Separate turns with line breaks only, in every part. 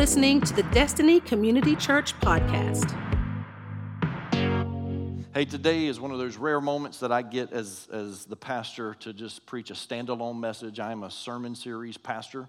listening to the Destiny Community Church podcast.
Hey, today is one of those rare moments that I get as, as the pastor to just preach a standalone message. I am a sermon series pastor.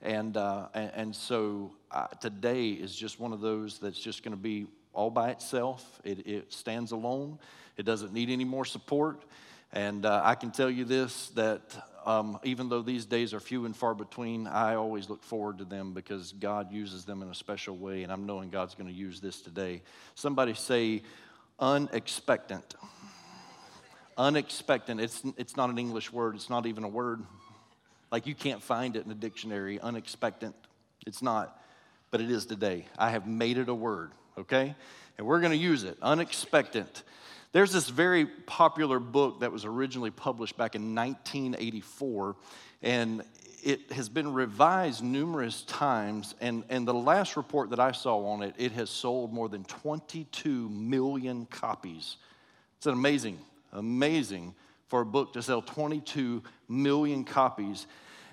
And, uh, and, and, so uh, today is just one of those that's just going to be all by itself. It, it, stands alone, it doesn't need any more support. And uh, I can tell you this that um, even though these days are few and far between, I always look forward to them because God uses them in a special way, and I'm knowing God's going to use this today. Somebody say, unexpectant. Unexpectant. It's, it's not an English word, it's not even a word. Like you can't find it in a dictionary. Unexpectant. It's not, but it is today. I have made it a word, okay? And we're going to use it. Unexpectant. There's this very popular book that was originally published back in 1984, and it has been revised numerous times, and, and the last report that I saw on it, it has sold more than 22 million copies. It's an amazing, amazing for a book to sell 22 million copies.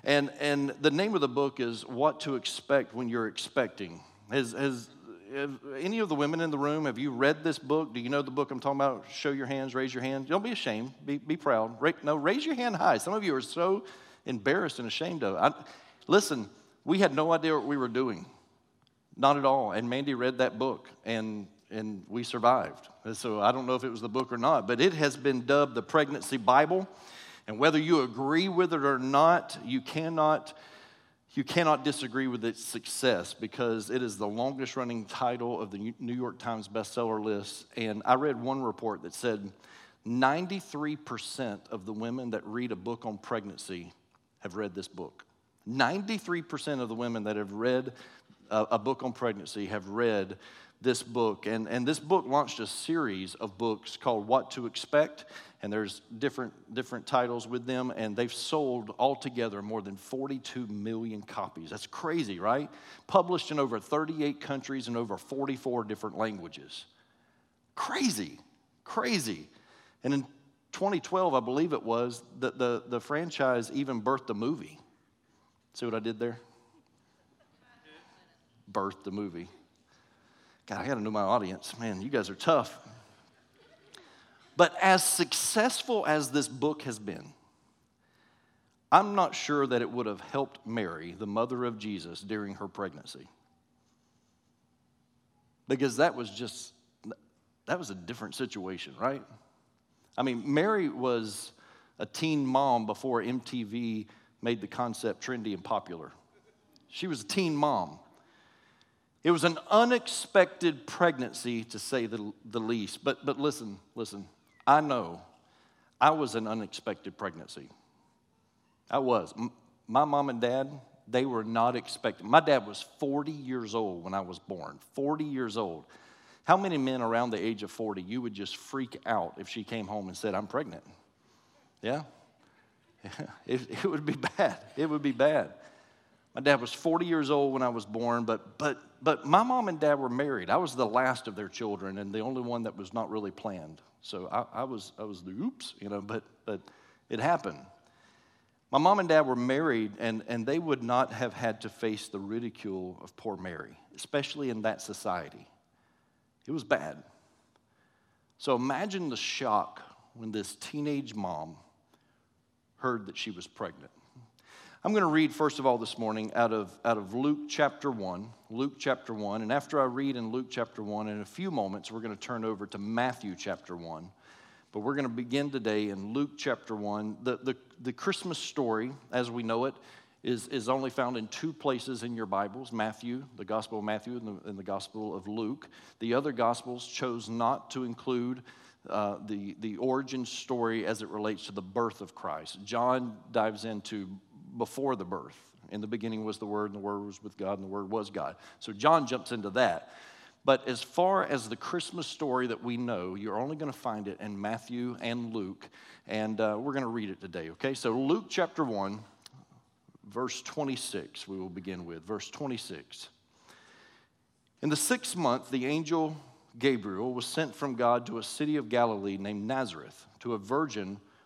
And, and the name of the book is What to Expect When You're Expecting. Has, has any of the women in the room, have you read this book? Do you know the book I'm talking about? Show your hands, raise your hand. Don't be ashamed, be, be proud. No, raise your hand high. Some of you are so embarrassed and ashamed of. I, listen, we had no idea what we were doing, not at all. And Mandy read that book, and and we survived. And so I don't know if it was the book or not, but it has been dubbed the pregnancy Bible. And whether you agree with it or not, you cannot you cannot disagree with its success because it is the longest running title of the New York Times bestseller list. And I read one report that said 93% of the women that read a book on pregnancy have read this book. 93% of the women that have read a, a book on pregnancy have read this book. And, and this book launched a series of books called What to Expect. And there's different, different titles with them. And they've sold altogether more than 42 million copies. That's crazy, right? Published in over 38 countries and over 44 different languages. Crazy, crazy. And in 2012, I believe it was, that the, the franchise even birthed a movie. See what I did there? Birthed the movie. God, I got to know my audience. Man, you guys are tough. But as successful as this book has been, I'm not sure that it would have helped Mary, the mother of Jesus, during her pregnancy. Because that was just, that was a different situation, right? I mean, Mary was a teen mom before MTV made the concept trendy and popular. She was a teen mom. It was an unexpected pregnancy, to say the, the least. But, but listen, listen, I know I was an unexpected pregnancy. I was. My mom and dad, they were not expecting. My dad was 40 years old when I was born. 40 years old. How many men around the age of 40 you would just freak out if she came home and said, I'm pregnant? Yeah? It, it would be bad. It would be bad. My dad was 40 years old when I was born, but, but, but my mom and dad were married. I was the last of their children and the only one that was not really planned. So I, I was, I was the oops, you know, but, but it happened. My mom and dad were married, and, and they would not have had to face the ridicule of poor Mary, especially in that society. It was bad. So imagine the shock when this teenage mom heard that she was pregnant. I'm going to read, first of all, this morning out of, out of Luke chapter 1. Luke chapter 1. And after I read in Luke chapter 1, in a few moments, we're going to turn over to Matthew chapter 1. But we're going to begin today in Luke chapter 1. The, the, the Christmas story, as we know it, is, is only found in two places in your Bibles Matthew, the Gospel of Matthew, and the, and the Gospel of Luke. The other Gospels chose not to include uh, the, the origin story as it relates to the birth of Christ. John dives into before the birth. In the beginning was the Word, and the Word was with God, and the Word was God. So John jumps into that. But as far as the Christmas story that we know, you're only going to find it in Matthew and Luke. And uh, we're going to read it today, okay? So, Luke chapter 1, verse 26, we will begin with. Verse 26. In the sixth month, the angel Gabriel was sent from God to a city of Galilee named Nazareth to a virgin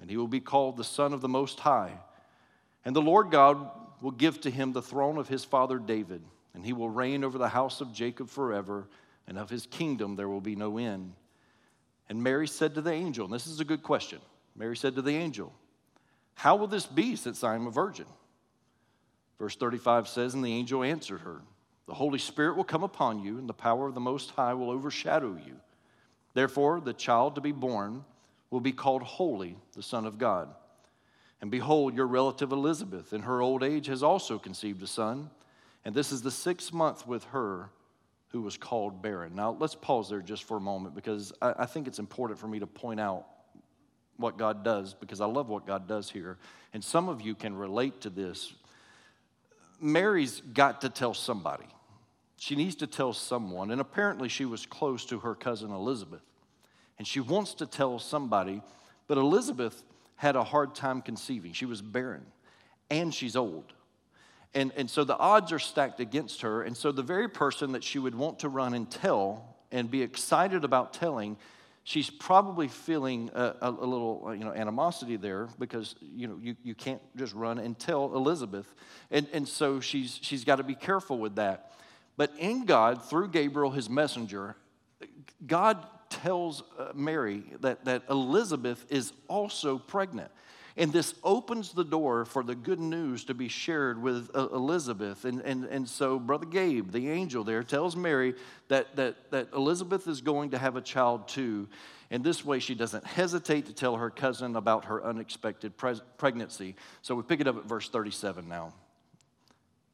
and he will be called the Son of the Most High. And the Lord God will give to him the throne of his father David, and he will reign over the house of Jacob forever, and of his kingdom there will be no end. And Mary said to the angel, and this is a good question. Mary said to the angel, How will this be since I am a virgin? Verse 35 says, And the angel answered her, The Holy Spirit will come upon you, and the power of the Most High will overshadow you. Therefore, the child to be born will be called Holy, the Son of God. And behold, your relative Elizabeth, in her old age, has also conceived a son. And this is the sixth month with her who was called barren. Now, let's pause there just for a moment because I, I, think it's important for me to point out what God does because I love what God does here. And some of you can relate to this. Mary's got to tell somebody. She needs to tell someone. And apparently, she was close to her cousin Elizabeth. And she wants to tell somebody, but Elizabeth had a hard time conceiving. She was barren and she's old. And, and so the odds are stacked against her. And so the very person that she would want to run and tell and be excited about telling, she's probably feeling a, a, a little you know, animosity there because you, know, you, you can't just run and tell Elizabeth. And, and so she's, she's got to be careful with that. But in God, through Gabriel, his messenger, God tells uh, Mary that, that Elizabeth is also pregnant. And this opens the door for the good news to be shared with uh, Elizabeth. And, and, and so, Brother Gabe, the angel there, tells Mary that, that, that Elizabeth is going to have a child too. And this way, she doesn't hesitate to tell her cousin about her unexpected pre- pregnancy. So, we pick it up at verse 37 now.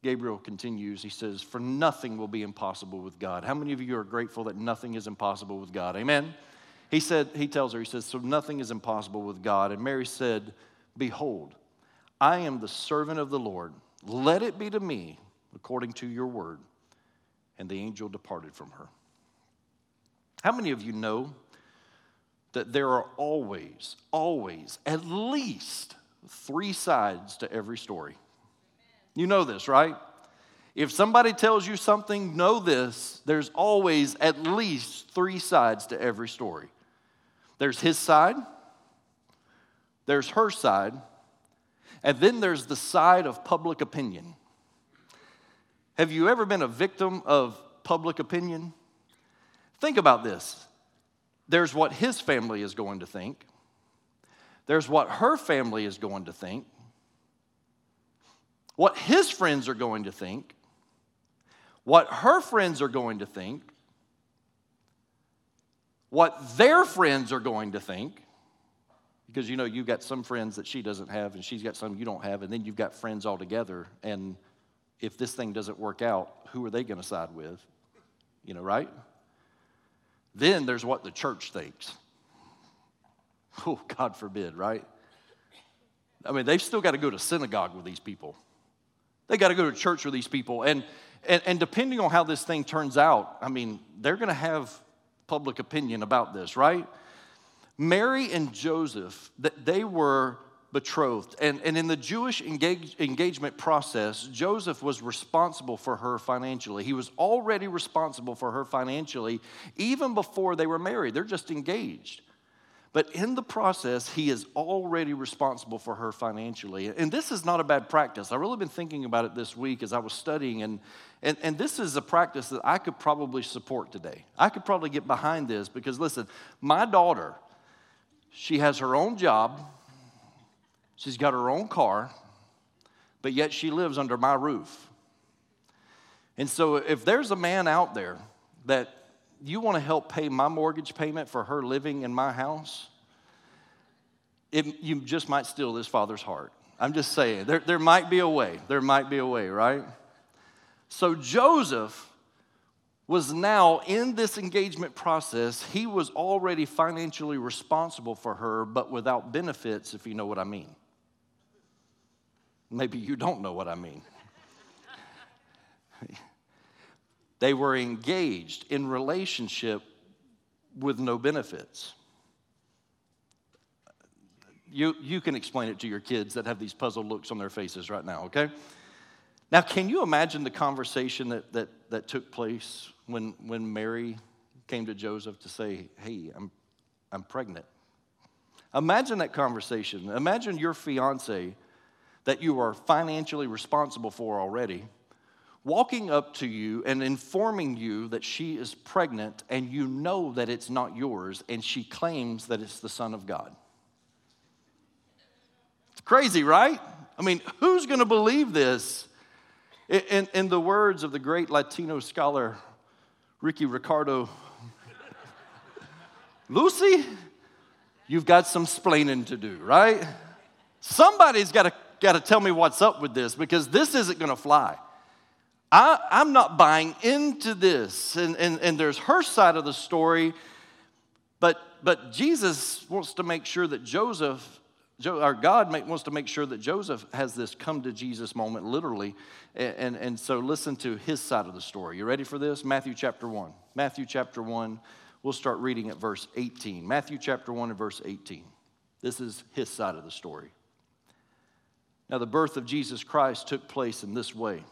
Gabriel continues, he says, For nothing will be impossible with God. How many of you are grateful that nothing is impossible with God? Amen? He said, he tells her, he says, So nothing is impossible with God. And Mary said, Behold, I am the servant of the Lord. Let it be to me according to your word. And the angel departed from her. How many of you know that there are always, always, at least three sides to every story? You know this, right? If somebody tells you something, know this there's always at least three sides to every story there's his side, there's her side, and then there's the side of public opinion. Have you ever been a victim of public opinion? Think about this. There's what his family is going to think. There's what her family is going to think what his friends are going to think, what her friends are going to think, what their friends are going to think. Because you know, you've got some friends that she doesn't have, and she's got some you don't have, and then you've got friends all together. And if this thing doesn't work out, who are they going to side with? You know, right? Then there's what the church thinks. Oh, God forbid, right? I mean, they've still got to go to synagogue with these people. They got to go to church with these people. And, and, and depending on how this thing turns out, I mean, they're going to have public opinion about this, right? Mary and Joseph, they were betrothed. And, and in the Jewish engage, engagement process, Joseph was responsible for her financially. He was already responsible for her financially even before they were married. They're just engaged. But in the process, he is already responsible for her financially. And this is not a bad practice. I've really been thinking about it this week as I was studying, and, and, and this is a practice that I could probably support today. I could probably get behind this because, listen, my daughter, she has her own job, she's got her own car, but yet she lives under my roof. And so, if there's a man out there that you want to help pay my mortgage payment for her living in my house, it, you just might steal this father's heart. I'm just saying, there, there might be a way. There might be a way, right? So Joseph was now in this engagement process. He was already financially responsible for her, but without benefits, if you know what I mean. Maybe you don't know what I mean. They were engaged in relationship with no benefits. You, you can explain it to your kids that have these puzzled looks on their faces right now, okay? Now, can you imagine the conversation that, that, that took place when, when Mary came to Joseph to say, Hey, I'm, I'm pregnant? Imagine that conversation. Imagine your fiance that you are financially responsible for already walking up to you and informing you that she is pregnant and you know that it's not yours and she claims that it's the Son of God. It's crazy, right? I mean, who's going to believe this? In, in the words of the great Latino scholar Ricky Ricardo, Lucy, you've got some splaining to do, right? Somebody's got to, got to tell me what's up with this because this isn't going to fly. I, am not buying into this. And, and, and there's her side of the story, but, but Jesus wants to make sure that Joseph our God wants to make sure that Joseph has this come to Jesus moment, literally. And, and, and, so listen to his side of the story. You ready for this? Matthew chapter 1. Matthew chapter 1, we'll start reading at verse 18. Matthew chapter 1 and verse 18. This is his side of the story. Now, the birth of Jesus Christ took place in this way.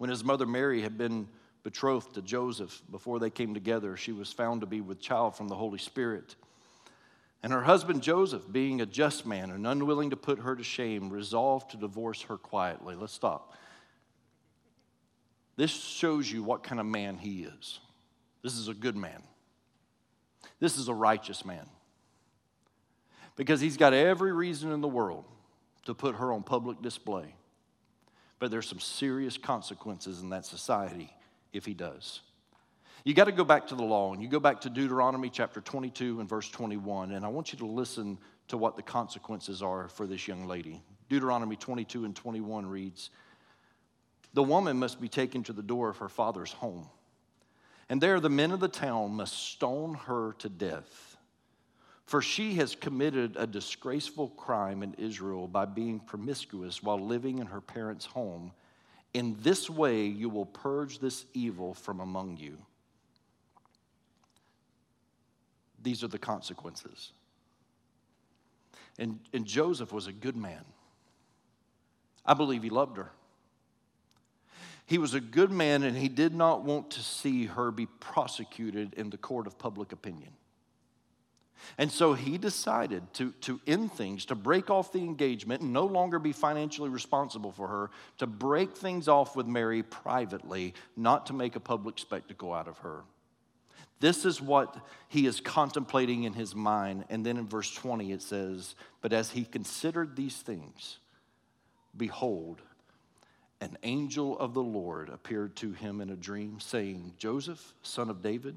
When his mother Mary had been betrothed to Joseph, before they came together, she was found to be with child from the Holy Spirit. And her husband Joseph, being a just man and unwilling to put her to shame, resolved to divorce her quietly. Let's stop. This shows you what kind of man he is. This is a good man. This is a righteous man. Because he's got every reason in the world to put her on public display. But there's some serious consequences in that society if he does. You got to go back to the law, and you go back to Deuteronomy chapter 22 and verse 21, and I want you to listen to what the consequences are for this young lady. Deuteronomy 22 and 21 reads The woman must be taken to the door of her father's home, and there the men of the town must stone her to death. For she has committed a disgraceful crime in Israel by being promiscuous while living in her parents' home. In this way, you will purge this evil from among you. these are the consequences. And, and Joseph was a good man. I believe he loved her. He was a good man and he did not want to see her be prosecuted in the court of public opinion. And so he decided to, to end things, to break off the engagement and no longer be financially responsible for her, to break things off with Mary privately, not to make a public spectacle out of her. This is what he is contemplating in his mind. And then in verse 20 it says, But as he considered these things, behold, an angel of the Lord appeared to him in a dream, saying, Joseph, son of David,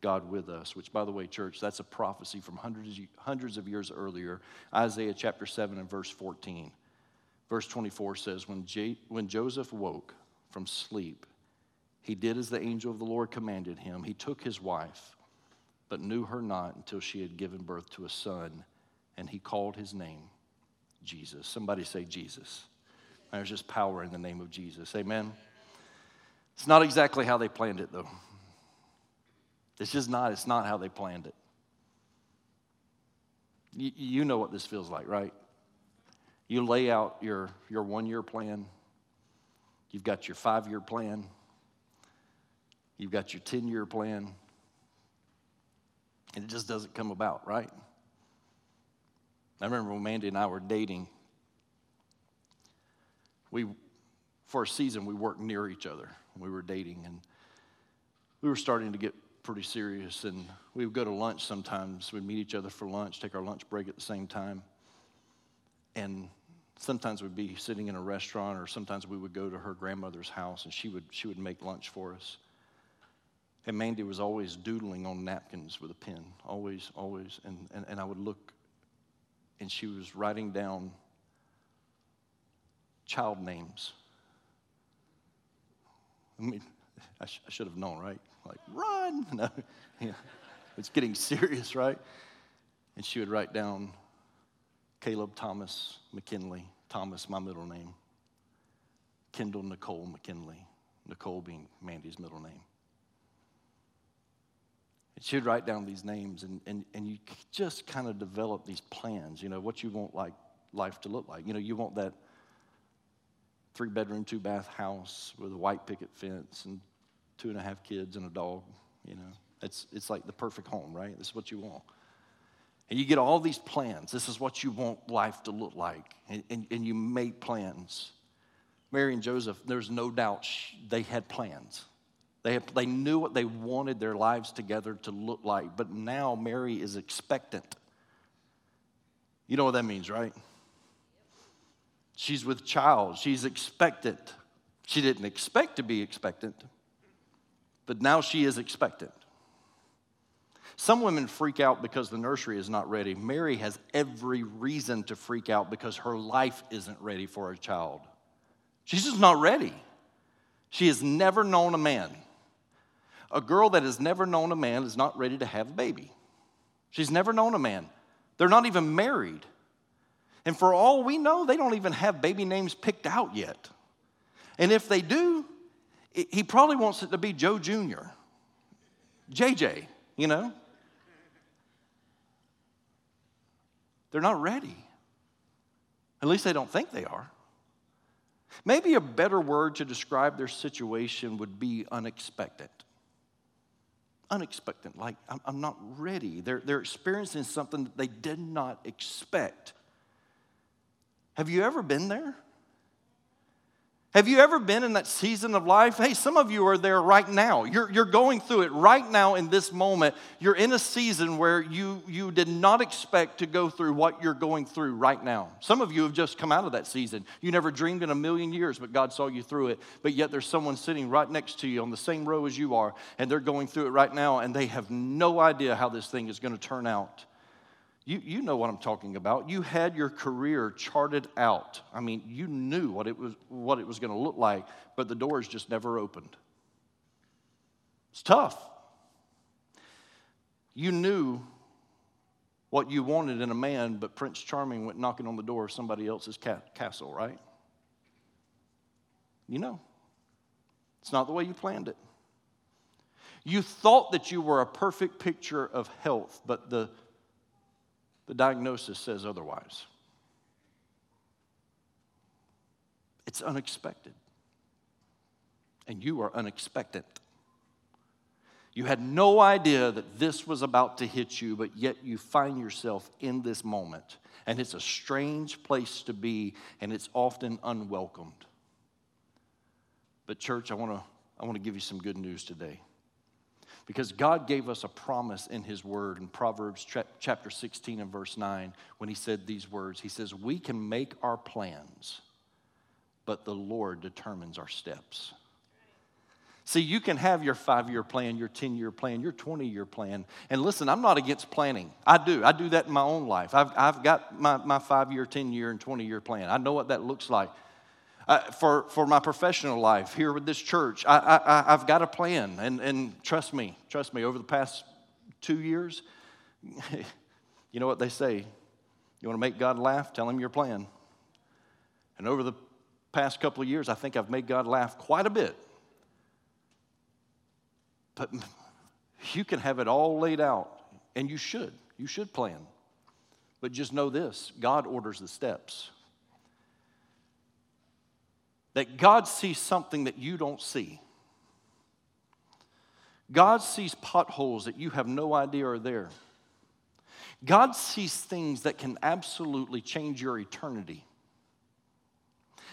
God with us. Which, by the way, church, that's a prophecy from hundreds, hundreds of years earlier. Isaiah chapter 7 and verse 14. Verse 24 says, when, J- when Joseph woke from sleep, he did as the angel of the Lord commanded him. He took his wife, but knew her not until she had given birth to a son and he called his name Jesus. Somebody say Jesus. There's just power in the name of Jesus. Amen. It's not exactly how they planned it, though. It's just not. It's not how they planned it. You, you know what this feels like, right? You lay out your, your one year plan, you've got your five year plan, you've got your 10 year plan, and it just doesn't come about, right? I remember when Mandy and I were dating, we, for a season, we worked near each other. We were dating, and we were starting to get pretty serious. And we would go to lunch sometimes. We'd meet each other for lunch, take our lunch break at the same time. And sometimes we'd be sitting in a restaurant, or sometimes we would go to her grandmother's house, and she would, she would make lunch for us. And Mandy was always doodling on napkins with a pen, always, always. And, and, and I would look, and she was writing down child names. I mean, I, sh- I should have known, right? Like, run! No, yeah. it's getting serious, right? And she would write down Caleb Thomas McKinley, Thomas, my middle name, Kendall Nicole McKinley, Nicole being Mandy's middle name. And she would write down these names, and, and, and you just kind of develop these plans, you know, what you want like life to look like. You know, you want that three bedroom, two bath house with a white picket fence and two and a half kids and a dog, you know. It's, it's like the perfect home, right? This is what you want. And you get all these plans. This is what you want life to look like. And, and, and you make plans. Mary and Joseph, there's no doubt they had plans. They, had, they knew what they wanted their lives together to look like. But now Mary is expectant. You know what that means, right? She's with child. She's expectant. She didn't expect to be expectant, but now she is expectant. Some women freak out because the nursery is not ready. Mary has every reason to freak out because her life isn't ready for a child. She's just not ready. She has never known a man. A girl that has never known a man is not ready to have a baby. She's never known a man. They're not even married. And for all we know, they don't even have baby names picked out yet. And if they do, he probably wants it to be Joe Jr., JJ, you know? They're not ready. At least they don't think they are. Maybe a better word to describe their situation would be unexpected. Unexpected, like I'm, I'm not ready. They're, they're experiencing something that they did not expect. Have you ever been there? Have you ever been in that season of life? Hey, some of you are there right now. You're, you're going through it right now in this moment. You're in a season where you, you did not expect to go through what you're going through right now. Some of you have just come out of that season. You never dreamed in a million years, but God saw you through it. But yet there's someone sitting right next to you on the same row as you are, and they're going through it right now, and they have no idea how this thing is going to turn out. You, you know what I'm talking about. You had your career charted out. I mean, you knew what it was, what it was going to look like, but the doors just never opened. It's tough. You knew what you wanted in a man, but Prince Charming went knocking on the door of somebody else's ca- castle, right? You know. It's not the way you planned it. You thought that you were a perfect picture of health, but the the diagnosis says otherwise. It's unexpected. And you are unexpected. You had no idea that this was about to hit you, but yet you find yourself in this moment. And it's a strange place to be, and it's often unwelcomed. But, church, I want to I want to give you some good news today. Because God gave us a promise in His Word in Proverbs chapter 16 and verse 9 when He said these words He says, We can make our plans, but the Lord determines our steps. See, you can have your five year plan, your 10 year plan, your 20 year plan. And listen, I'm not against planning. I do. I do that in my own life. I've, I've got my, my five year, 10 year, and 20 year plan. I know what that looks like. For, for my professional life here with this church, I, I, I've got a plan. And, and trust me, trust me, over the past two years, you know what they say? You want to make God laugh? Tell him your plan. And over the past couple of years, I think I've made God laugh quite a bit. But you can have it all laid out, and you should. You should plan. But just know this God orders the steps that God sees something that you don't see. God sees potholes that you have no idea are there. God sees things that can absolutely change your eternity.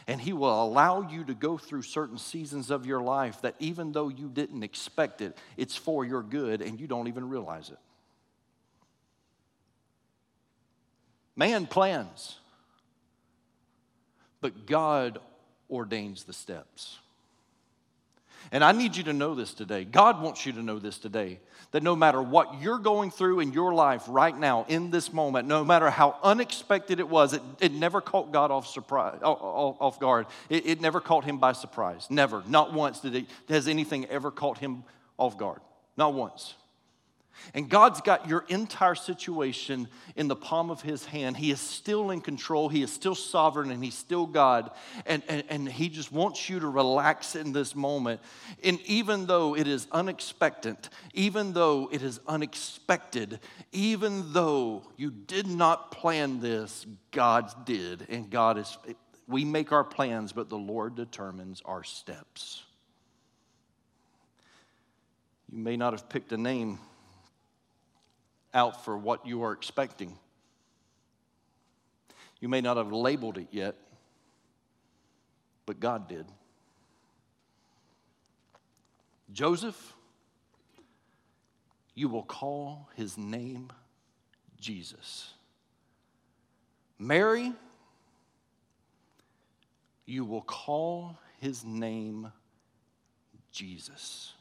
And He will allow you to go through certain seasons of your life that even though you didn't expect it, it's for your good and you don't even realize it. Man plans, but God ordains the steps. And I need you to know this today. God wants you to know this today that no matter what you're going through in your life right now, in this moment, no matter how unexpected it was, it, it never caught God off, surprise, off guard. It, it never caught him by surprise. Never. Not once did it, has anything ever caught him off guard. Not once. And God's got your entire situation in the palm of His hand. He is still in control, He is still sovereign, and He's still God. And, and, and He just wants you to relax in this moment. And even though it is unexpected, even though it is unexpected, even though you did not plan this, God did. And God is, we make our plans, but the Lord determines our steps. You may not have picked a name out for what you are expecting. You may not have labeled it yet, but God did. Joseph, you will call his name Jesus. Mary, you will call his name Jesus.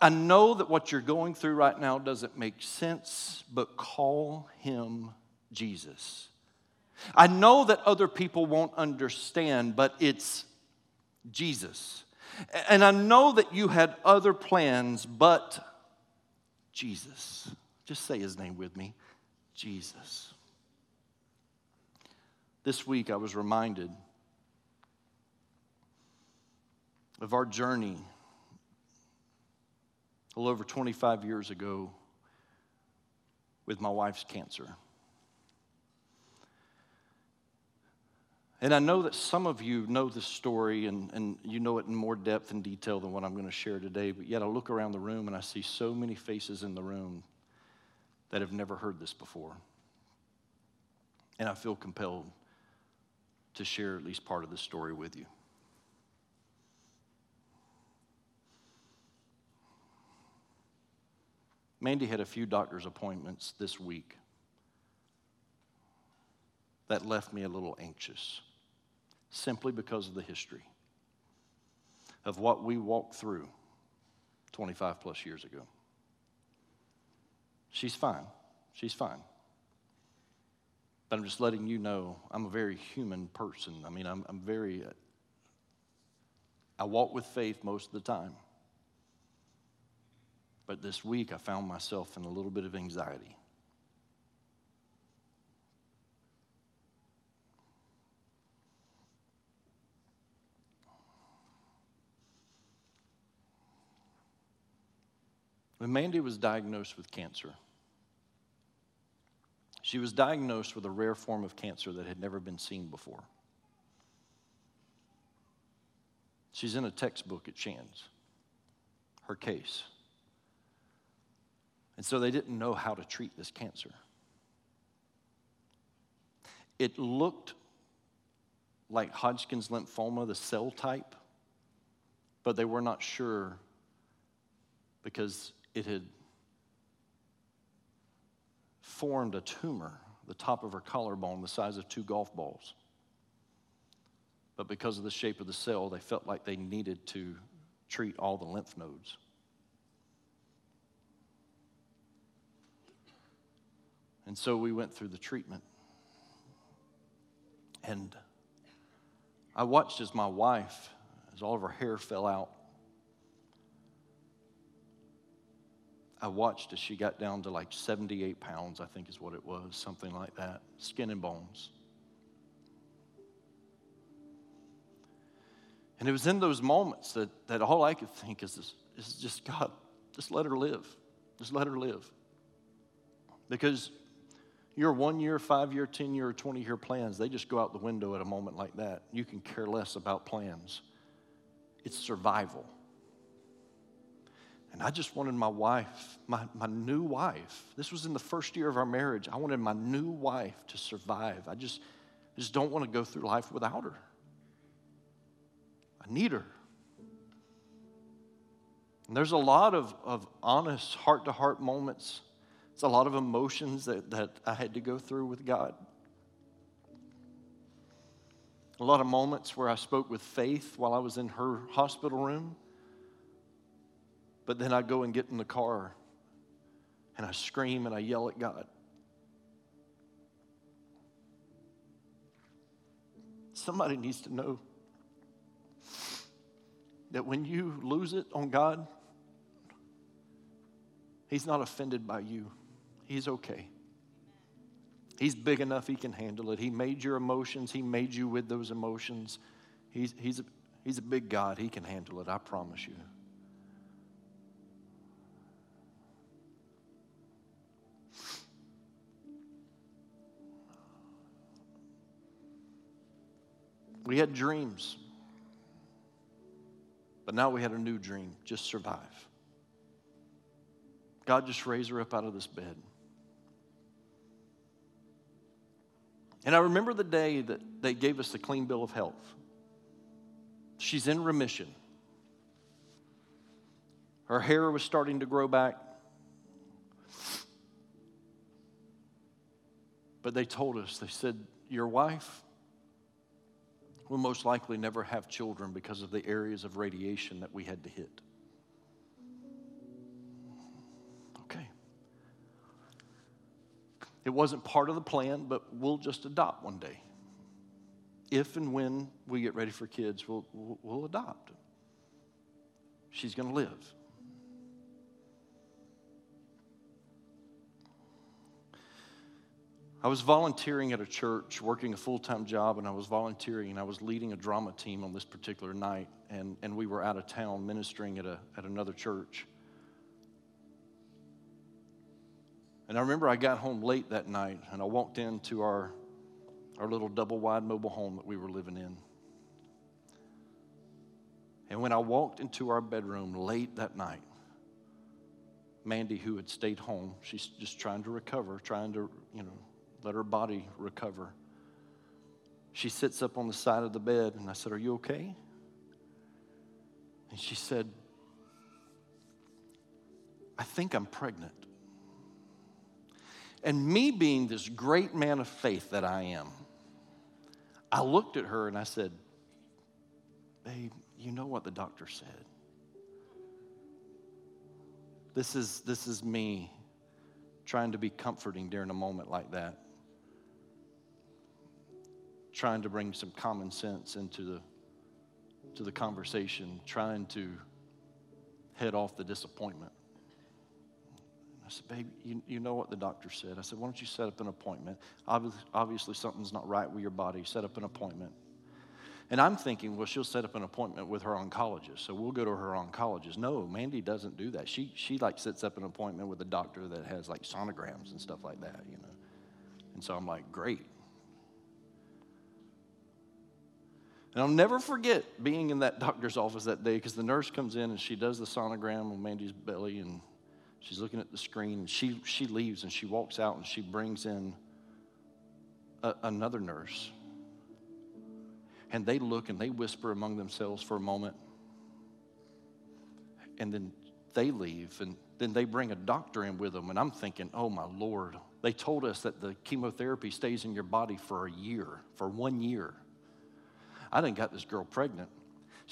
I know that what you're going through right now doesn't make sense, but call him Jesus. I know that other people won't understand, but it's Jesus. And I know that you had other plans, but Jesus. Just say his name with me Jesus. This week I was reminded of our journey a little over 25 years ago with my wife's cancer. And I know that some of you know this story and, and you know it in more depth and detail than what I'm going to share today, but yet I look around the room and I see so many faces in the room that have never heard this before. And I feel compelled to share at least part of this story with you. Mandy had a few doctor's appointments this week that left me a little anxious simply because of the history of what we walked through 25 plus years ago. She's fine. She's fine. But I'm just letting you know I'm a very human person. I mean, I'm, I'm very, I walk with faith most of the time. But this week I found myself in a little bit of anxiety. When Mandy was diagnosed with cancer, she was diagnosed with a rare form of cancer that had never been seen before. She's in a textbook at Shands, her case. And so they didn't know how to treat this cancer. It looked like Hodgkin's lymphoma, the cell type, but they were not sure because it had formed a tumor, the top of her collarbone, the size of two golf balls. But because of the shape of the cell, they felt like they needed to treat all the lymph nodes. And so we went through the treatment. And I watched as my wife, as all of her hair fell out, I watched as she got down to like 78 pounds, I think is what it was, something like that, skin and bones. And it was in those moments that, that all I could think is, this, is just, God, just let her live. Just let her live. Because your one year, five year, 10 year, 20 year plans, they just go out the window at a moment like that. You can care less about plans. It's survival. And I just wanted my wife, my, my new wife, this was in the first year of our marriage. I wanted my new wife to survive. I just, just don't want to go through life without her. I need her. And there's a lot of, of honest, heart to heart moments it's a lot of emotions that, that I had to go through with God. a lot of moments where I spoke with faith while I was in her hospital room. But then I go and get in the car and I scream and I yell at God. Somebody needs to know that when you lose it on God, He's not offended by you. He's okay. He's big enough, He can handle it. He made your emotions, He made you with those emotions. He's, he's, a, he's a big God, He can handle it, I promise you. We had dreams. But now we had a new dream just survive. God just raised her up out of this bed. And I remember the day that they gave us the clean bill of health. She's in remission. Her hair was starting to grow back. But they told us, they said, Your wife will most likely never have children because of the areas of radiation that we had to hit. It wasn't part of the plan, but we'll just adopt one day. If and when we get ready for kids, we'll, we'll adopt. She's going to live. I was volunteering at a church, working a full time job, and I was volunteering and I was leading a drama team on this particular night. And, and we were out of town ministering at, a, at another church. And I remember I got home late that night and I walked into our, our little double wide mobile home that we were living in. And when I walked into our bedroom late that night, Mandy, who had stayed home, she's just trying to recover, trying to, you know, let her body recover. She sits up on the side of the bed, and I said, Are you okay? And she said, I think I'm pregnant. And me being this great man of faith that I am, I looked at her and I said, Babe, you know what the doctor said. This is, this is me trying to be comforting during a moment like that trying to bring some common sense into the, to the conversation, trying to head off the disappointment. I said, babe, you, you know what the doctor said. I said, why don't you set up an appointment? Obviously, obviously, something's not right with your body. Set up an appointment. And I'm thinking, well, she'll set up an appointment with her oncologist, so we'll go to her oncologist. No, Mandy doesn't do that. She, she like sets up an appointment with a doctor that has like sonograms and stuff like that, you know. And so I'm like, great. And I'll never forget being in that doctor's office that day because the nurse comes in and she does the sonogram on Mandy's belly and she's looking at the screen and she, she leaves and she walks out and she brings in a, another nurse. And they look and they whisper among themselves for a moment. And then they leave and then they bring a doctor in with them. And I'm thinking, oh my Lord, they told us that the chemotherapy stays in your body for a year, for one year. I didn't got this girl pregnant.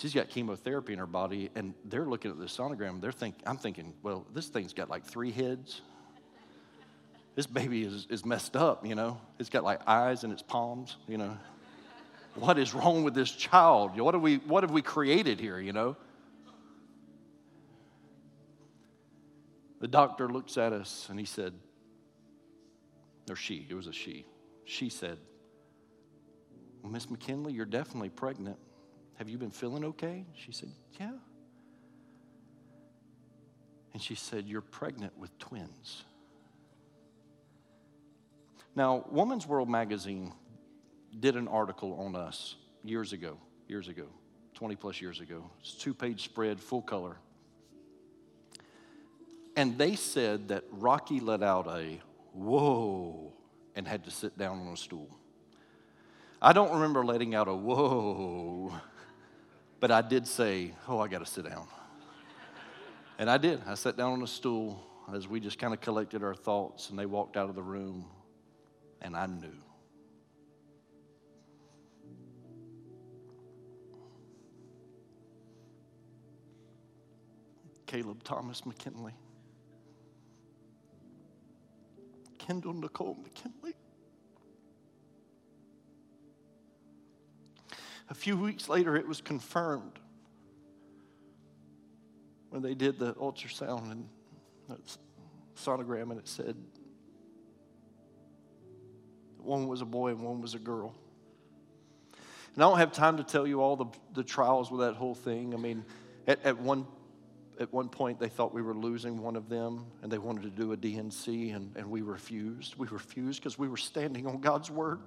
She's got chemotherapy in her body, and they're looking at the sonogram. They're think, I'm thinking, well, this thing's got like three heads. This baby is, is messed up, you know. It's got like eyes in its palms, you know. What is wrong with this child? What have we, what have we created here, you know? The doctor looks at us and he said, or she, it was a she. She said, Miss McKinley, you're definitely pregnant. Have you been feeling okay? She said, Yeah. And she said, You're pregnant with twins. Now, Woman's World magazine did an article on us years ago, years ago, 20 plus years ago. It's two page spread, full color. And they said that Rocky let out a whoa and had to sit down on a stool. I don't remember letting out a whoa, but I did say, Oh, I got to sit down. And I did. I sat down on a stool as we just kind of collected our thoughts, and they walked out of the room, and I knew. Caleb Thomas McKinley, Kendall Nicole McKinley. A few weeks later, it was confirmed when they did the ultrasound and sonogram, and it said one was a boy and one was a girl. And I don't have time to tell you all the, the trials with that whole thing. I mean, at, at, one, at one point, they thought we were losing one of them, and they wanted to do a D&C, and, and we refused. We refused because we were standing on God's word.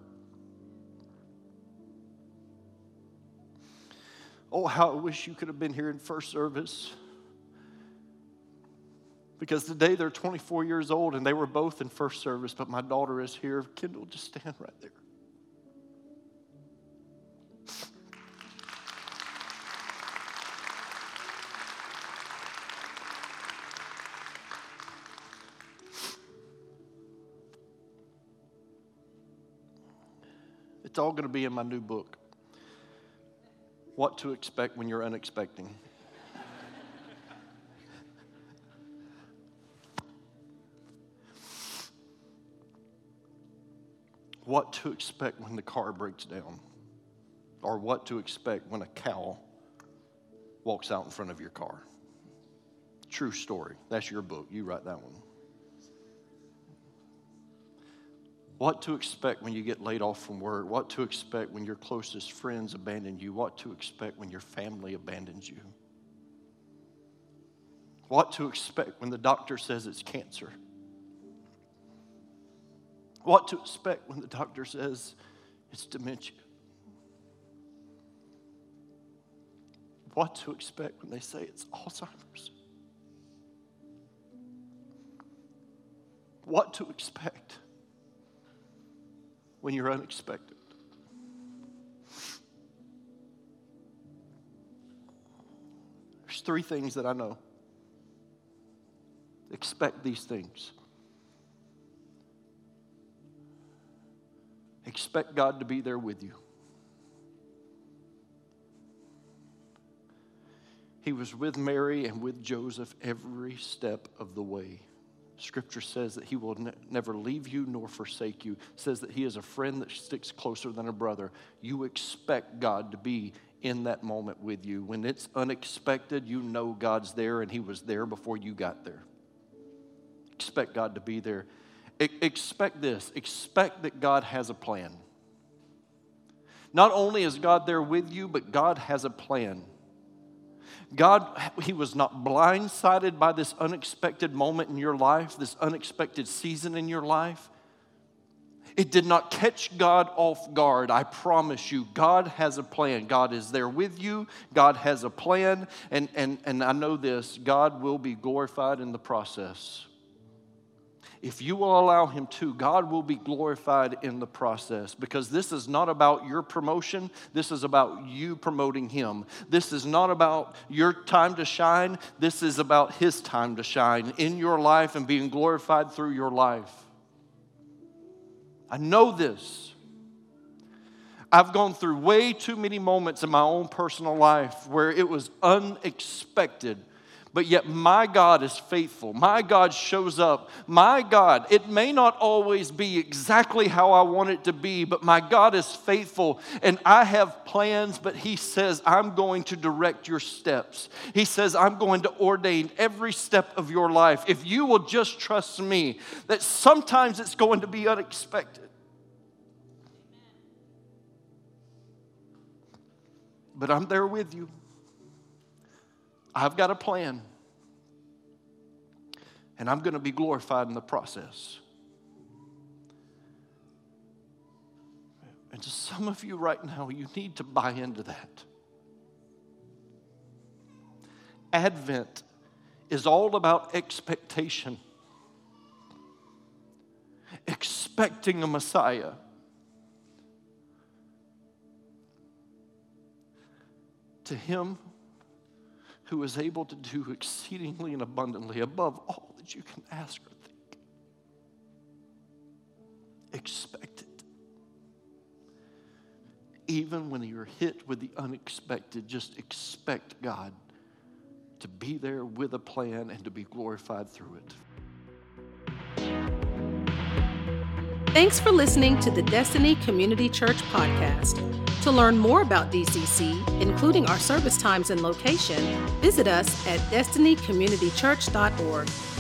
Oh, how I wish you could have been here in first service. Because today they're 24 years old and they were both in first service, but my daughter is here. Kendall, just stand right there. It's all going to be in my new book What to Expect When You're Unexpecting. what to expect when the car breaks down, or what to expect when a cow walks out in front of your car. True story. That's your book. You write that one. What to expect when you get laid off from work, what to expect when your closest friends abandon you, what to expect when your family abandons you, what to expect when the doctor says it's cancer, what to expect when the doctor says it's dementia. What to expect when they say it's Alzheimer's. What to expect when you're unexpected. There's three things that I know. Expect these things. Expect God to be there with you. He was with Mary and with Joseph every step of the way. Scripture says that he will ne- never leave you nor forsake you. says that he is a friend that sticks closer than a brother. You expect God to be in that moment with you. When it's unexpected, you know God's there and he was there before you got there. Expect God to be there. E- expect this. Expect that God has a plan. Not only is God there with you, but God has a plan. God, He was not blindsided by this unexpected moment in your life, this unexpected season in your life. It did not catch God off guard. I promise you, God has a plan. God is there with you. God has a plan. And, and, and I know this God will be glorified in the process if you will allow Him to, God will be glorified in the process because this is not about your promotion. This is about you promoting Him. This is not about your time to shine. This is about His time to shine in your life and being glorified through your life. I know this. I've gone through way too many moments in my own personal life where it was unexpected but yet my God is faithful. My God shows up. My God, it may not always be exactly how I want it to be, but my God is faithful. And I have plans, but He says, I'm going to direct your steps. He says, I'm going to ordain every step of your life. If you will just trust me, that sometimes it's going to be unexpected. But I'm there with you. I've got a plan. And I'm going to be glorified in the process. And to some of you right now, you need to buy into that. Advent is all about expectation, expecting a Messiah. To him, who is able to do exceedingly and abundantly above all that you can ask or think. Expect it. Even when you're hit with the unexpected, just expect God to be there with a plan and to be glorified through it.
Thanks for listening to the Destiny Community Church podcast. To learn more about DCC, including our service times and location, visit us at destinycommunitychurch.org